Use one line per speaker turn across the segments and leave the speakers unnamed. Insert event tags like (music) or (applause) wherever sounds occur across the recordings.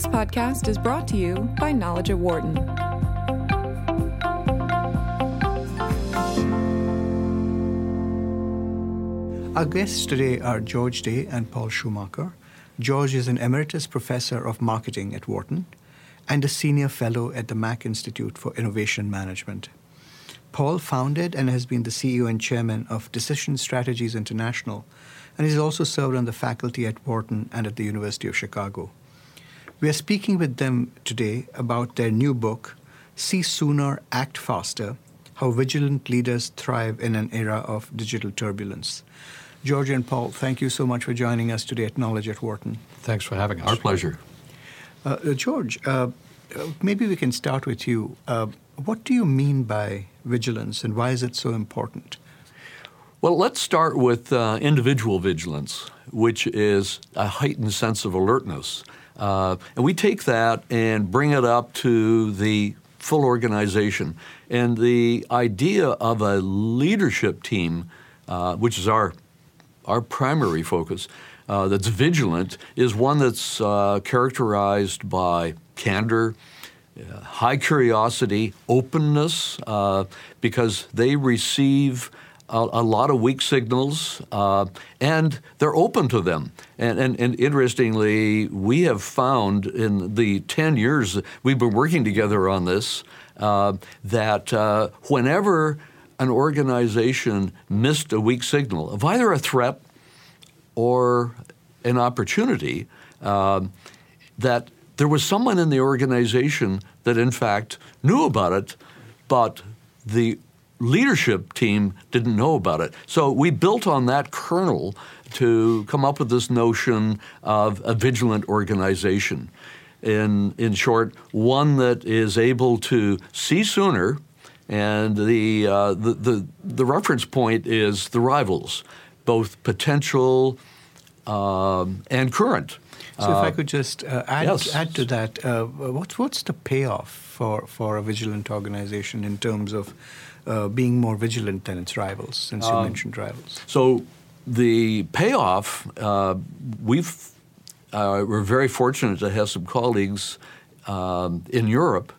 This podcast is brought to you by Knowledge at Wharton.
Our guests today are George Day and Paul Schoemaker. George is an emeritus professor of marketing at Wharton and a senior fellow at the Mack Institute for Innovation Management. Paul founded and has been the CEO and chairman of Decision Strategies International, and he's also served on the faculty at Wharton and at the University of Chicago. We are speaking with them today about their new book, See Sooner, Act Faster How Vigilant Leaders Thrive in an Era of Digital Turbulence. George and Paul, thank you so much for joining us today at Knowledge at Wharton.
Thanks for having us.
Our pleasure.
Uh, uh George, uh, uh, maybe we can start with you. Uh, what do you mean by vigilance and why is it so important?
Well, let's start with uh, individual vigilance, which is a heightened sense of alertness. And we take that and bring it up to the full organization. And the idea of a leadership team, which is our our primary focus uh, that's vigilant is one that's uh, characterized by candor, uh, high curiosity, openness, uh, because they receive a, a, lot of weak signals uh, and they're open to them. And, and, and, interestingly, we have found in the 10 years we've been working together on this uh, that whenever an organization missed a weak signal of either a threat or an opportunity, uh, that there was someone in the organization that, in fact, knew about it, but the leadership team didn't know about it. So we built on that kernel to come up with this notion of a vigilant organization. In, in short, one that is able to see sooner and the, uh, the, the, the, reference point is the rivals, both potential um, and current.
So, if I uh, could just uh, add, yes. add to that, uh, what's, what's the payoff for, for a vigilant organization in terms of uh, being more vigilant than its rivals, since you um, mentioned rivals?
So, the payoff, uh, we've, we're very fortunate to have some colleagues um, in Europe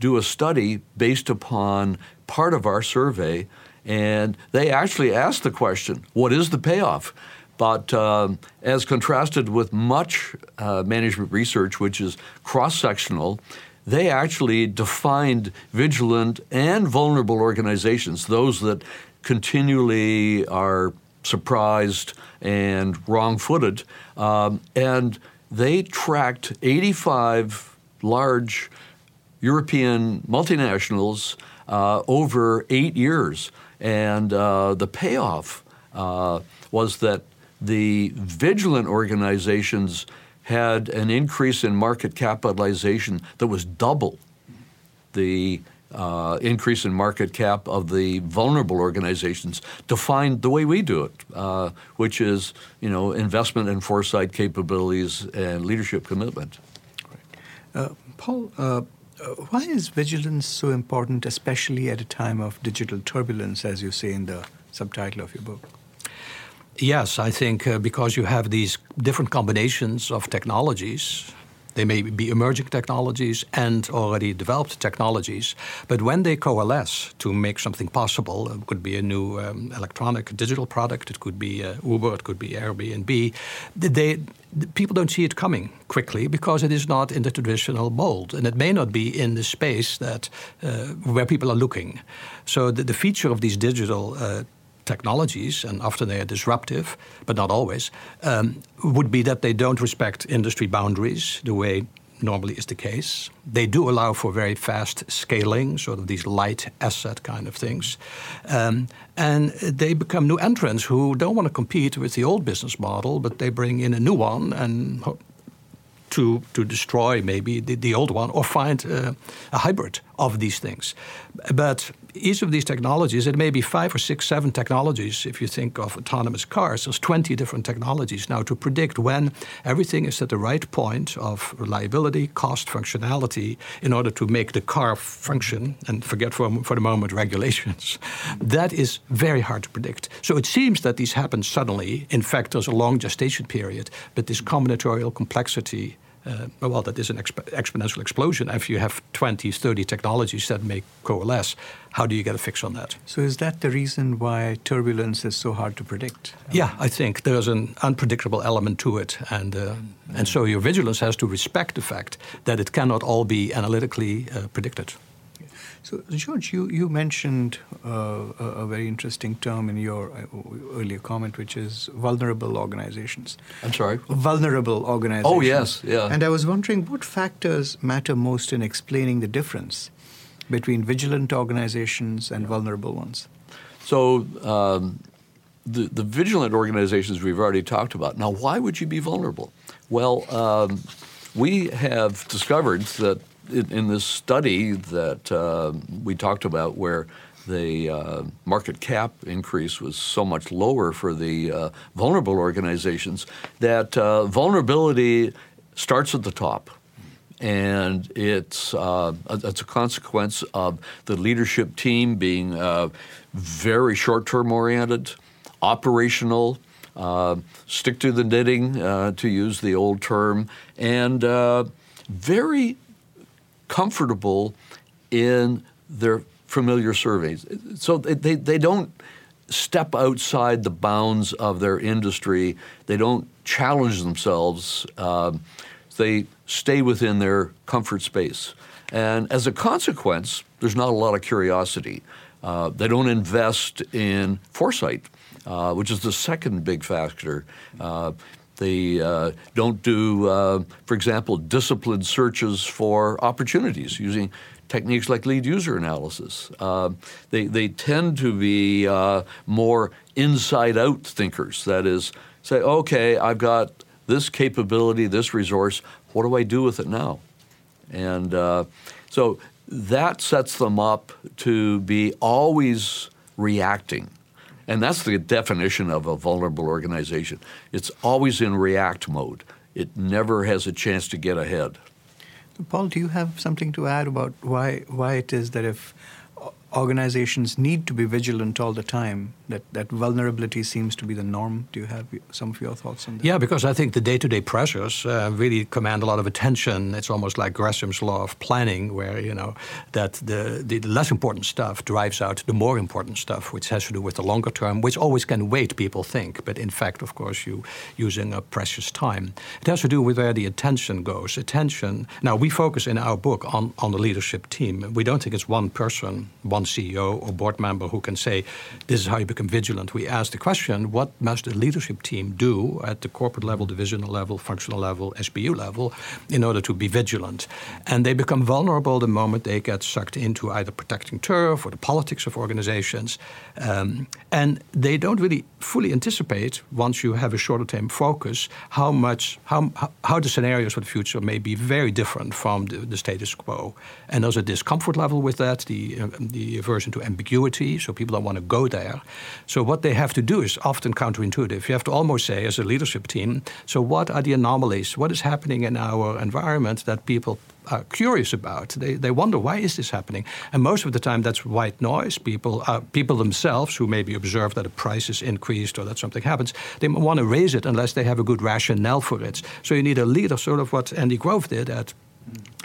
do a study based upon part of our survey, and they actually asked the question what is the payoff? But uh, as contrasted with much uh, management research, which is cross sectional, they actually defined vigilant and vulnerable organizations, those that continually are surprised and wrong footed. Um, and they tracked 85 large European multinationals uh, over eight years. And uh, the payoff uh, was that the vigilant organizations had an increase in market capitalization that was double the uh, increase in market cap of the vulnerable organizations defined the way we do it, uh, which is you know investment and foresight capabilities and leadership commitment.
Right. Uh, Paul, uh, uh, why is vigilance so important, especially at a time of digital turbulence, as you say in the subtitle of your book?
Yes, I think uh, because you have these different combinations of technologies, they may be emerging technologies and already developed technologies, but when they coalesce to make something possible, it could be a new um, electronic digital product, it could be uh, Uber, it could be Airbnb, they, people don't see it coming quickly because it is not in the traditional mold and it may not be in the space that uh, where people are looking. So the, the feature of these digital uh, technologies, and often they are disruptive, but not always, um, would be that they don't respect industry boundaries the way normally is the case. They do allow for very fast scaling, sort of these light asset kind of things. Um, and they become new entrants who don't want to compete with the old business model, but they bring in a new one and to, to destroy maybe the, the old one or find uh, a hybrid of these things. But each of these technologies, it may be five or six, seven technologies. If you think of autonomous cars, there's 20 different technologies now to predict when everything is at the right point of reliability, cost, functionality in order to make the car function and forget for, for the moment regulations. that is very hard to predict. So it seems that these happen suddenly. In fact, there's a long gestation period, but this combinatorial complexity well, that is an exp- exponential explosion. If you have 20, 30 technologies that may coalesce, how do you get a fix on that?
So, is that the reason why turbulence is so hard to predict?
Yeah, I think there's an unpredictable element to it. And, uh, and so your vigilance has to respect the fact that it cannot all be analytically uh, predicted.
So, George, you, you mentioned uh, a, very interesting term in your uh, earlier comment, which is vulnerable organizations.
I'm sorry?
Vulnerable organizations.
Oh, yes, yeah.
And I was wondering what factors matter most in explaining the difference between vigilant organizations and vulnerable ones?
So, um, the, the vigilant organizations we've already talked about. Now, why would you be vulnerable? Well, um, we have discovered that in, this study that uh, we talked about, where the uh, market cap increase was so much lower for the uh, vulnerable organizations, that uh, vulnerability starts at the top. And it's, uh, it's a consequence of the leadership team being uh, very short term oriented, operational, stick to the knitting, to use the old term, and very comfortable in their familiar surveys. So they, they, they don't step outside the bounds of their industry. They don't challenge themselves. Um, they stay within their comfort space. And as a consequence, there's not a lot of curiosity. Uh, they don't invest in foresight, uh, which is the second big factor. Uh, they uh, don't do, uh, for example, disciplined searches for opportunities using techniques like lead user analysis. Uh, they, they tend to be uh, more inside out thinkers. That is, say, okay, I've got this capability, this resource, what do I do with it now? And uh, so that sets them up to be always reacting and that's the definition of a vulnerable organization. It's always in react mode. It never has a chance to get ahead.
Paul, do you have something to add about why why it is that if organizations need to be vigilant all the time. That that vulnerability seems to be the norm. Do you have some of your thoughts on that?
Yeah, because I think the day-to-day pressures uh, really command a lot of attention. It's almost like Gresham's law of planning, where you know that the, the less important stuff drives out the more important stuff, which has to do with the longer term, which always can wait. People think, but in fact, of course, you using a precious time. It has to do with where the attention goes. Attention. Now we focus in our book on on the leadership team. We don't think it's one person, one CEO or board member who can say, this is how you become vigilant. We ask the question, what must the leadership team do at the corporate level, divisional level, functional level, SBU level, in order to be vigilant? And they become vulnerable the moment they get sucked into either protecting turf or the politics of organizations. Um, and they don't really fully anticipate, once you have a shorter term focus, how much, how, how the scenarios for the future may be very different from the, the status quo. And there's a discomfort level with that, the, uh, the aversion to ambiguity, so people don't want to go there. So what they have to do is often counterintuitive. You have to almost say, as a leadership team, so what are the anomalies? What is happening in our environment that people are curious about. They, they wonder why is this happening, and most of the time that's white noise. People uh, people themselves who maybe observe that a price is increased or that something happens, they want to raise it unless they have a good rationale for it. So you need a leader, sort of what Andy Grove did at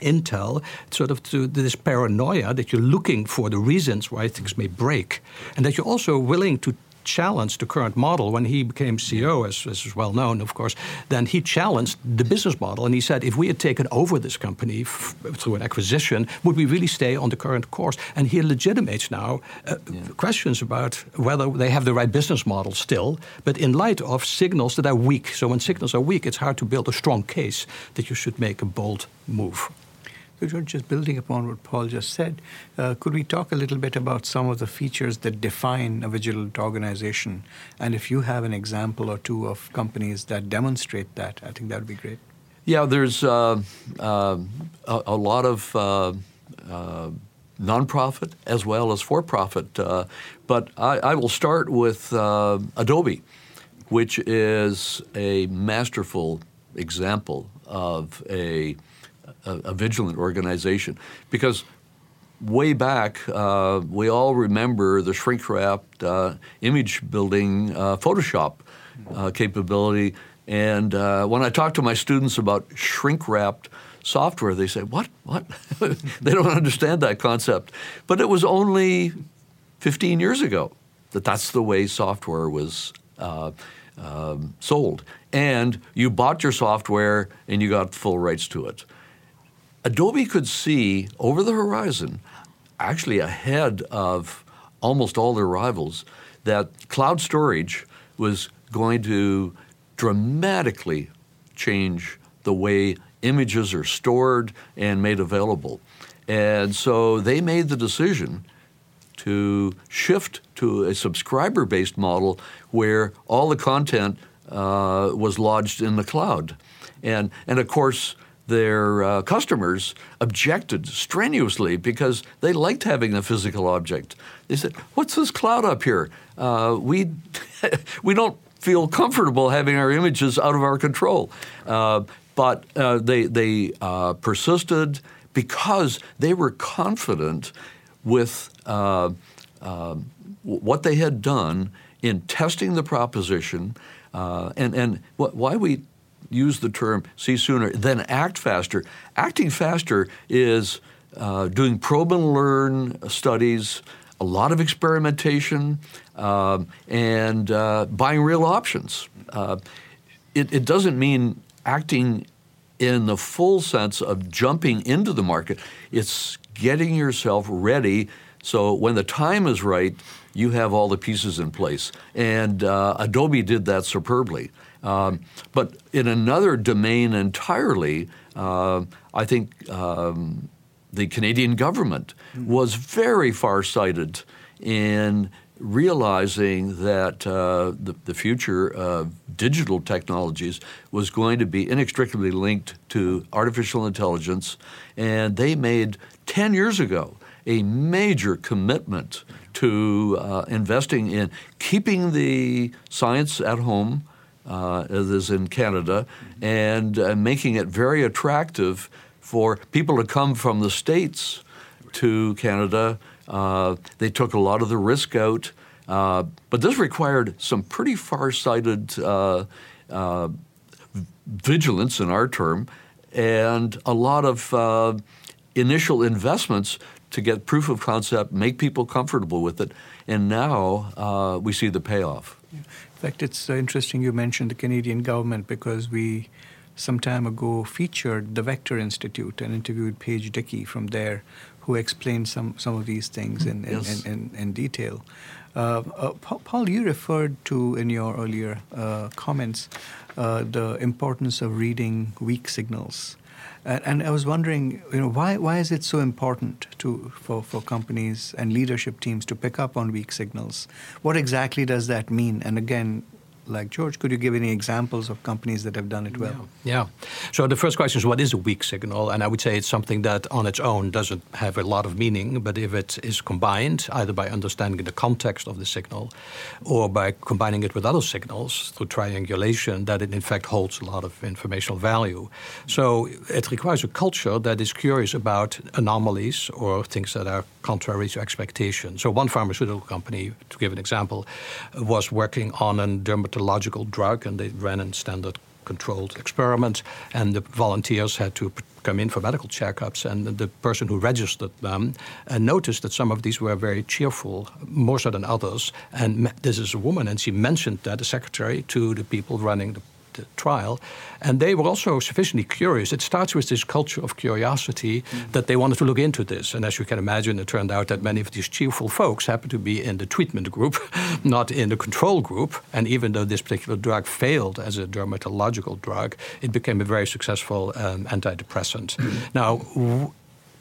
intel, sort of to this paranoia that you're looking for the reasons why things may break, and that you're also willing to challenged the current model when he became CEO, as, as, is well known, of course. Then he challenged the business model and he said, if we had taken over this company f- through an acquisition, would we really stay on the current course? And he legitimates now uh, yeah. questions about whether they have the right business model still, but in light of signals that are weak. So when signals are weak, it's hard to build a strong case that you should make a bold move.
Just building upon what Paul just said, uh, could we talk a little bit about some of the features that define a vigilant organization? And if you have an example or two of companies that demonstrate that, I think that would be great.
Yeah, there's uh, uh, a, a, lot of uh, uh, nonprofit as well as for profit. Uh, but I, I, will start with Adobe, which is a masterful example of a a, a vigilant organization because way back, uh, we all remember the shrink wrapped uh, image building uh, Photoshop uh, capability And uh, when I talk to my students about shrink wrapped software, they say, What? What? (laughs) they don't understand that concept. But it was only 15 years ago that that's the way software was uh, um, sold. And you bought your software and you got full rights to it. Adobe could see over the horizon, actually ahead of almost all their rivals, that cloud storage was going to dramatically change the way images are stored and made available. And so they made the decision to shift to a subscriber based model where all the content uh, was lodged in the cloud. And, and of course, their uh, customers objected strenuously because they liked having a physical object. They said, "What's this cloud up here? Uh, we (laughs) we don't feel comfortable having our images out of our control." Uh, but uh, they they uh, persisted because they were confident with uh, what they had done in testing the proposition. and and wh- why we use the term see sooner, then act faster. Acting faster is uh, doing probe and learn studies, a lot of experimentation, uh, and uh, buying real options. Uh, it, it doesn't mean acting in the full sense of jumping into the market. It's getting yourself ready so when the time is right, you have all the pieces in place. And uh, Adobe did that superbly. Um, but in another domain entirely, uh, I think um, the Canadian government was very far-sighted in realizing that uh, the, the, future of digital technologies was going to be inextricably linked to artificial intelligence, and they made 10 years ago a major commitment to uh, investing in keeping the science at home, uh, as is in Canada, and uh, making it very attractive for people to come from the States to Canada. Uh, they took a lot of the risk out, uh, but this required some pretty far-sighted uh, vigilance, in our term, and a lot of initial investments to get proof of concept, make people comfortable with it, and now uh, we see the payoff.
Fact, it's uh, interesting you mentioned the Canadian government because we some time ago featured the Vector Institute and interviewed Paige Dickey from there, who explained some, some of these things in, in, yes. in, in, in, detail. Uh, uh, Paul, you referred to in your earlier uh, comments uh, the importance of reading weak signals. Uh, and I was wondering, you know, why, why is it so important to, for, for companies and leadership teams to pick up on weak signals? What exactly does that mean? And again, like George, could you give any examples of companies that have done it well?
Yeah. yeah. So the first question is what is a weak signal? And I would say it's something that on its own doesn't have a lot of meaning, but if it is combined, either by understanding the context of the signal or by combining it with other signals through triangulation, that it in fact holds a lot of informational value. So it requires a culture that is curious about anomalies or things that are contrary to expectation. So one pharmaceutical company, to give an example, was working on a dermatological pathological drug, and they ran a standard controlled experiment, and the volunteers had to come in for medical checkups, and the person who registered them uh, noticed that some of these were very cheerful, more so than others. And this is a woman, and she mentioned that the secretary to the people running the the trial. And they were also sufficiently curious. It starts with this culture of curiosity mm. that they wanted to look into this. And as you can imagine, it turned out that many of these cheerful folks happened to be in the treatment group, (laughs) not in the control group. And even though this particular drug failed as a dermatological drug, it became a very successful um, antidepressant. Mm. Now,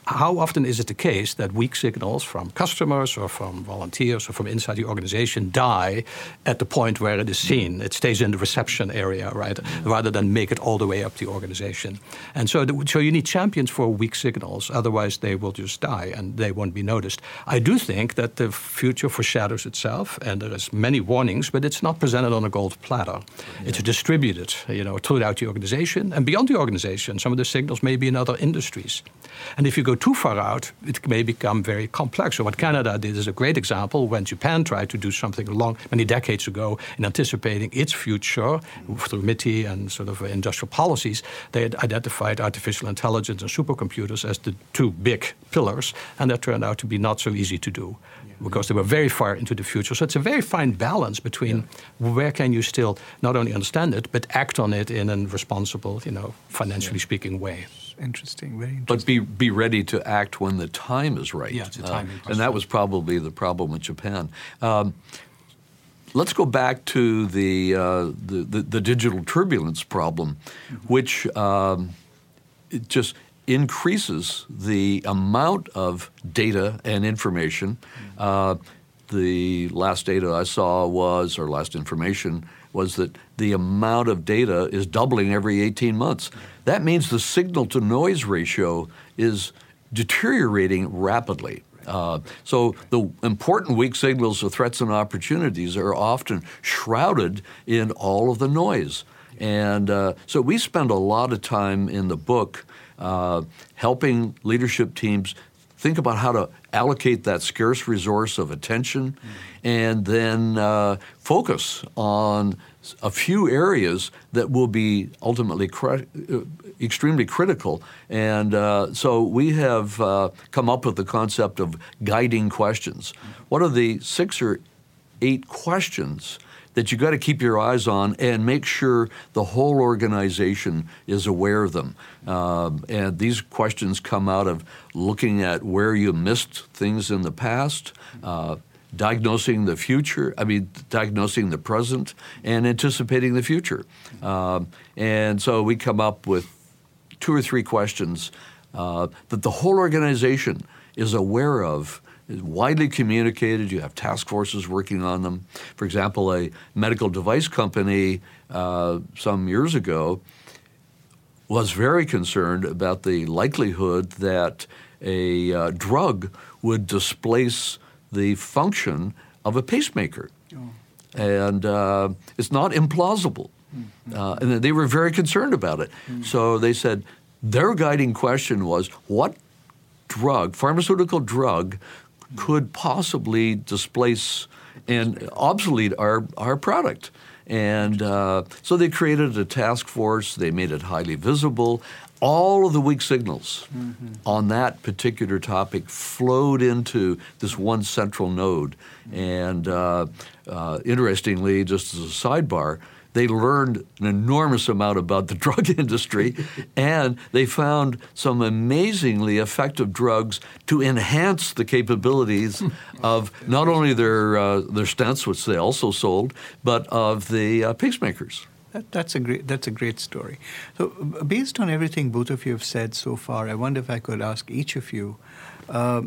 how often is it the case that weak signals from customers or from volunteers or from inside the organization die at the point where it is seen? It stays in the reception area, right, rather than make it all the way up the organization. And so, the, so you need champions for weak signals. Otherwise, they will just die and they won't be noticed. I do think that the future foreshadows itself, and there is many warnings, but it's not presented on a gold platter. Yeah. It's distributed, you know, throughout the organization and beyond the organization. Some of the signals may be in other industries. And if you go go too far out, it may become very complex. So what Canada did is a great example when Japan tried to do something long many decades ago in anticipating its future through MITI and sort of industrial policies. They had identified artificial intelligence and supercomputers as the two big pillars, and that turned out to be not so easy to do because they were very far into the future. So it's a very fine balance between yeah. where can you still not only understand it but act on it in a responsible, you know, financially yeah. speaking way.
Interesting, very interesting.
But be be ready to act when the time is right.
Yeah, a time.
Uh, and that was probably the problem with Japan. Um, let's go back to the, uh, the, the, the digital turbulence problem, mm-hmm. which um, just increases the amount of data and information. Uh, the last data I saw was, or last information was that the amount of data is doubling every 18 months. That means the signal to noise ratio is deteriorating rapidly. Uh, so the important weak signals of threats and opportunities are often shrouded in all of the noise. And uh, so we spend a lot of time in the book uh, helping leadership teams think about how to allocate that scarce resource of attention and then uh, focus on a few areas that will be ultimately uh, extremely critical. And uh, so we have uh, come up with the concept of guiding questions. What are the six or eight questions that you got to keep your eyes on and make sure the whole organization is aware of them. Um, and these questions come out of looking at where you missed things in the past. Uh, diagnosing the future, I mean, diagnosing the present and anticipating the future. Um, and so we come up with two or three questions uh, that the whole organization is aware of is widely communicated. You have task forces working on them. For example, a medical device company uh, some years ago was very concerned about the likelihood that a uh, drug would displace the function of a pacemaker. Oh. And uh, it's not implausible. Mm-hmm. Uh, and they were very concerned about it. Mm-hmm. So they said their guiding question was what drug, pharmaceutical drug, could possibly displace and obsolete our, our product. And uh, so they created a task force, they made it highly visible. All of the weak signals mm-hmm. on that particular topic flowed into this one central node. And uh, uh, interestingly, just as a sidebar, they learned an enormous amount about the (laughs) drug industry, and they found some amazingly effective drugs to enhance the capabilities (laughs) of not only their uh, their stents, which they also sold, but of the uh, pacemakers.
That, that's a great that's a great story. So, based on everything both of you have said so far, I wonder if I could ask each of you. Uh,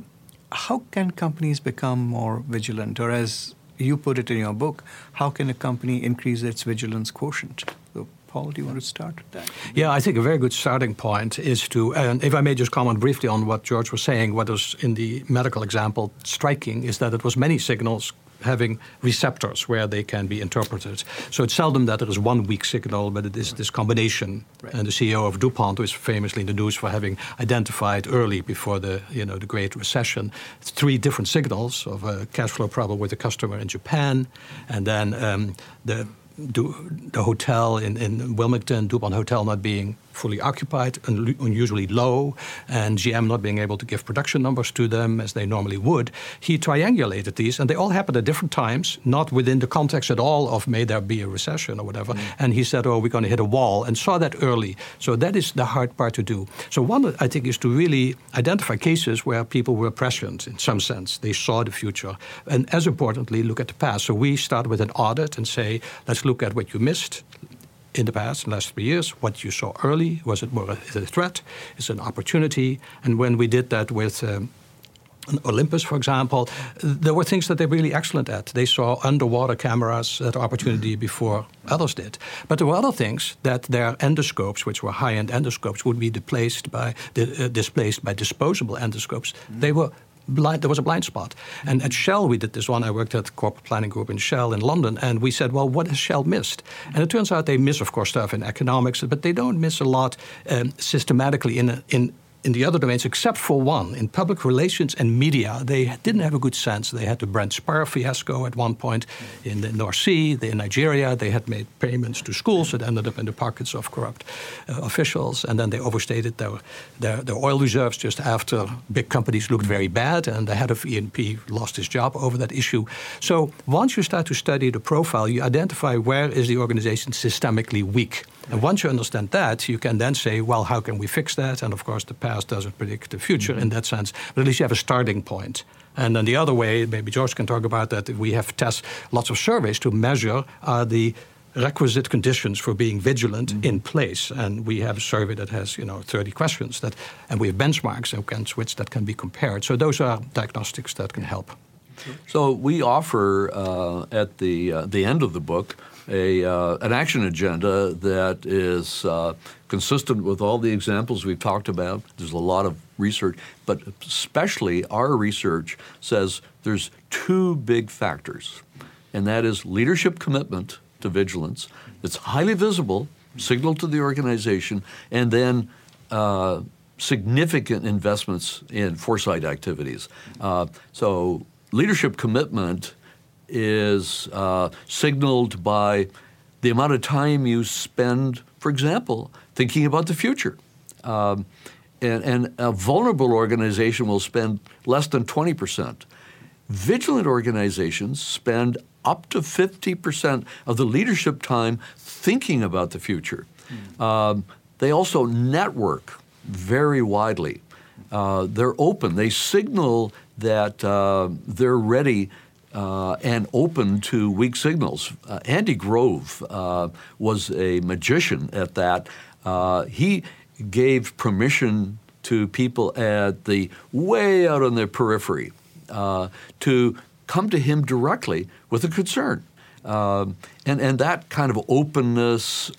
how can companies become more vigilant, or as you put it in your book, how can a company increase its vigilance quotient? So, Paul, do you want to start with that?
Yeah, I think a very good starting point is to, and if I may just comment briefly on what George was saying, what was in the medical example striking is that it was many signals having receptors where they can be interpreted. So it's seldom that there is one weak signal, but it is this combination. Right. And the CEO of DuPont is famously in the news for having identified early before the you know the Great Recession three different signals of a cash flow problem with a customer in Japan, and then um, the the hotel in, in Wilmington, DuPont Hotel, not being fully occupied, un- unusually low, and GM not being able to give production numbers to them as they normally would, he triangulated these, and they all happened at different times, not within the context at all of may there be a recession or whatever. Mm. And he said, oh, we're going to hit a wall, and saw that early. So that is the hard part to do. So one, I think, is to really identify cases where people were prescient in some sense. They saw the future. And as importantly, look at the past. So we start with an audit and say, let's look at what you missed in the past, in the last three years, what you saw early, was it more a, threat, is it an opportunity? And when we did that with um, Olympus, for example, there were things that they're really excellent at. They saw underwater cameras at opportunity before others did. But there were other things that their endoscopes, which were high-end endoscopes, would be displaced by, uh, displaced by disposable endoscopes. Mm-hmm. They were blind, there was a blind spot. And at Shell, we did this one. I worked at corporate planning group in Shell in London, and we said, well, what has Shell missed? And it turns out they miss, of course, stuff in economics, but they don't miss a lot um, systematically in, a, in in the other domains, except for one, in public relations and media, they didn't have a good sense. They had the Brent Spar fiasco at one point in the North Sea, in Nigeria. They had made payments to schools that ended up in the pockets of corrupt uh, officials, and then they overstated their, their, their oil reserves just after big companies looked very bad, and the head of E&P lost his job over that issue. So once you start to study the profile, you identify where is the organization systemically weak. And once you understand that, you can then say, well, how can we fix that? And of course, the past doesn't predict the future mm-hmm. in that sense, but at least you have a starting point. And then the other way, maybe George can talk about that, we have tests, lots of surveys to measure uh, the requisite conditions for being vigilant mm-hmm. in place. And we have a survey that has, you know, 30 questions that, and we have benchmarks against which that can be compared. So those are diagnostics that can help.
So we offer uh, at the uh, the end of the book a, uh, an action agenda that is uh, consistent with all the examples we've talked about. There's a lot of research, but especially our research says there's two big factors, and that is leadership commitment to vigilance. It's highly visible, signal to the organization, and then uh, significant investments in foresight activities. Uh, so leadership commitment is uh, signaled by the amount of time you spend, for example, thinking about the future. Um, and, and, a vulnerable organization will spend less than 20%. Vigilant organizations spend up to 50% of the leadership time thinking about the future. Mm. Um, they also network very widely. Uh, they're open. They signal that uh, they're ready uh, and open to weak signals. Uh, Andy Grove uh, was a magician at that. Uh, he gave permission to people at the way out on the periphery uh, to come to him directly with a concern. Um, and, and that kind of openness,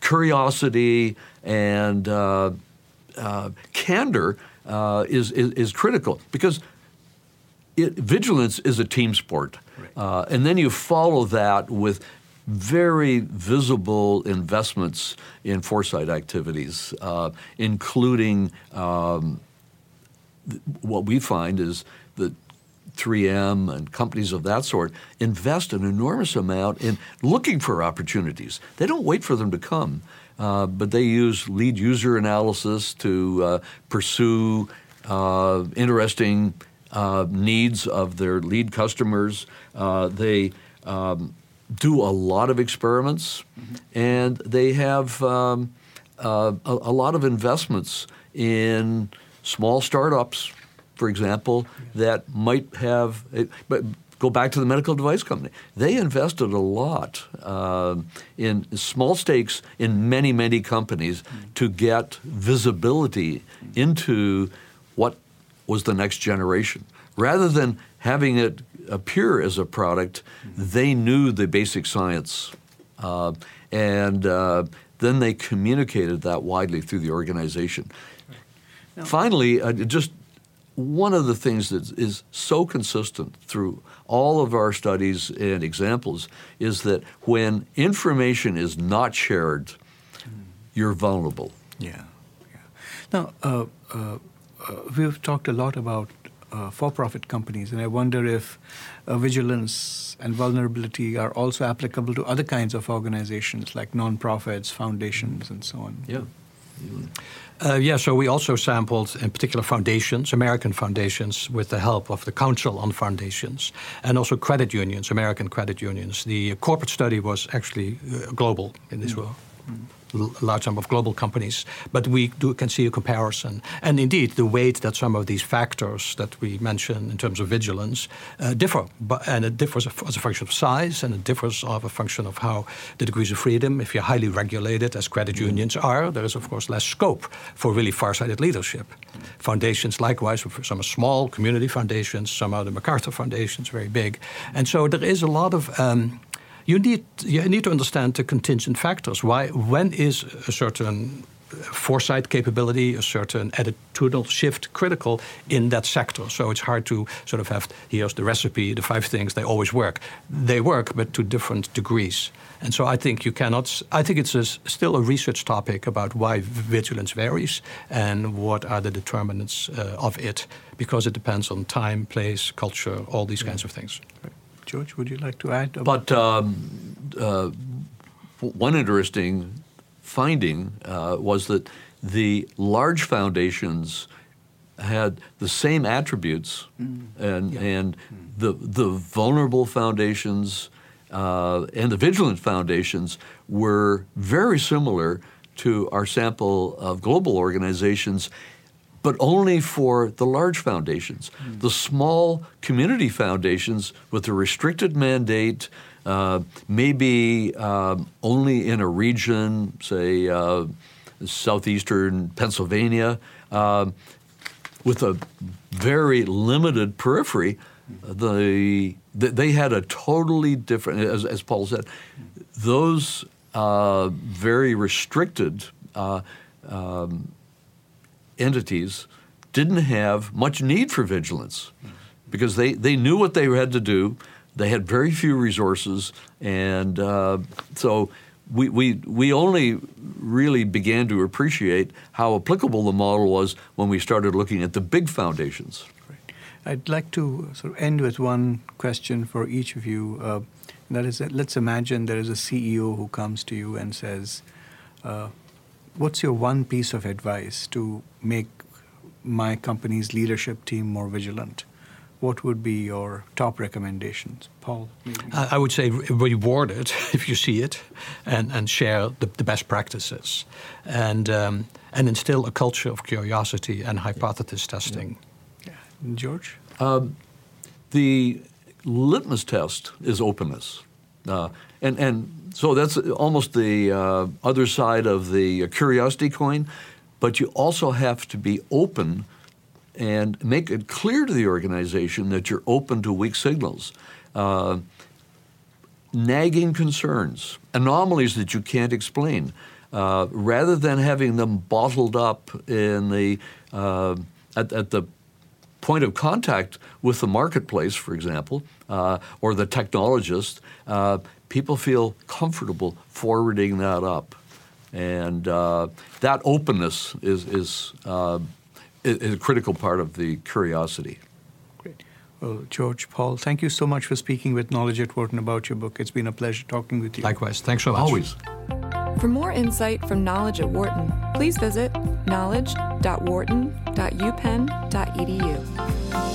curiosity, and candor is, is, is critical because it, vigilance is a team sport. Right. Uh, and then you follow that with very visible investments in foresight activities, uh, including um, th- what we find is that 3M and companies of that sort invest an enormous amount in looking for opportunities. They don't wait for them to come, uh, but they use lead user analysis to uh, pursue uh, interesting uh, needs of their lead customers. Uh, they um, do a lot of experiments, mm-hmm. and they have um, uh, a, a, lot of investments in small startups, for example, that might have. but go back to the medical device company. They invested a lot uh, in small stakes in many, many companies to get visibility into what was the next generation. Rather than having it appear as a product, they knew the basic science. Uh, and uh, then they communicated that widely through the organization. Finally, uh, just one of the things that is so consistent through all of our studies and examples is that when information is not shared, you're vulnerable.
Yeah. yeah. Now, uh, uh, we've talked a lot about uh, for-profit companies, and I wonder if uh, vigilance and vulnerability are also applicable to other kinds of organizations like nonprofits, foundations, and so on.
Yeah.
Uh, yeah, so we also sampled in particular foundations, American foundations, with the help of the Council on Foundations, and also credit unions, American credit unions. The corporate study was actually uh, global in this mm. world. Mm large number of global companies, but we do, can see a comparison. And indeed, the weight that some of these factors that we mentioned in terms of vigilance uh, differ, but, and it differs as a function of size, and it differs of a function of how the degrees of freedom. If you're highly regulated, as credit mm-hmm. unions are, there is of course less scope for really far-sighted leadership. Foundations, likewise, some are small community foundations, some are the MacArthur foundations, very big, and so there is a lot of um, you need you need to understand the contingent factors. Why when is a certain foresight capability, a certain attitudinal shift critical in that sector. So it's hard to sort of have here's the recipe, the five things, they always work. They work, but to different degrees. And so I think you cannot, I think it's a, still a research topic about why vigilance varies and what are the determinants uh, of it, because it depends on time, place, culture, all these yeah. kinds of things.
Right. George, would you like to add?
But um, uh, one interesting finding uh, was that the large foundations had the same attributes, mm. and yeah. and mm. the the vulnerable foundations uh, and the vigilant foundations were very similar to our sample of global organizations, but only for the large foundations. Mm. The small community foundations with a restricted mandate uh, maybe um, only in a region, say uh, southeastern Pennsylvania, uh, with a very limited periphery. The, they had a totally different, as, as Paul said, those uh, very restricted uh, um, entities didn't have much need for vigilance because they, they knew what they had to do. They had very few resources, and uh, so we, we, we only really began to appreciate how applicable the model was when we started looking at the big foundations.
I'd like to sort of end with one question for each of you. Uh, that is, that let's imagine there is a CEO who comes to you and says, uh, What's your one piece of advice to make my company's leadership team more vigilant? what would be your top recommendations? Paul?
I would say reward it (laughs) if you see it and, and share the, the best practices and, um, and instill a culture of curiosity and hypothesis testing.
Yeah. yeah. George?
Um, the litmus test is openness. Uh, and, and so that's almost the uh, other side of the curiosity coin, but you also have to be open and make it clear to the organization that you're open to weak signals. Uh, nagging concerns, anomalies that you can't explain, uh, rather than having them bottled up in the uh, at, at, the point of contact with the marketplace, for example, uh, or the technologist, uh, people feel comfortable forwarding that up, and uh, that openness is is is a critical part of the curiosity.
Great. Well, George, Paul, thank you so much for speaking with Knowledge at Wharton about your book. It's been a pleasure talking with you.
Likewise. Thanks so much.
Always.
For more insight from Knowledge at Wharton, please visit knowledge.wharton.upenn.edu.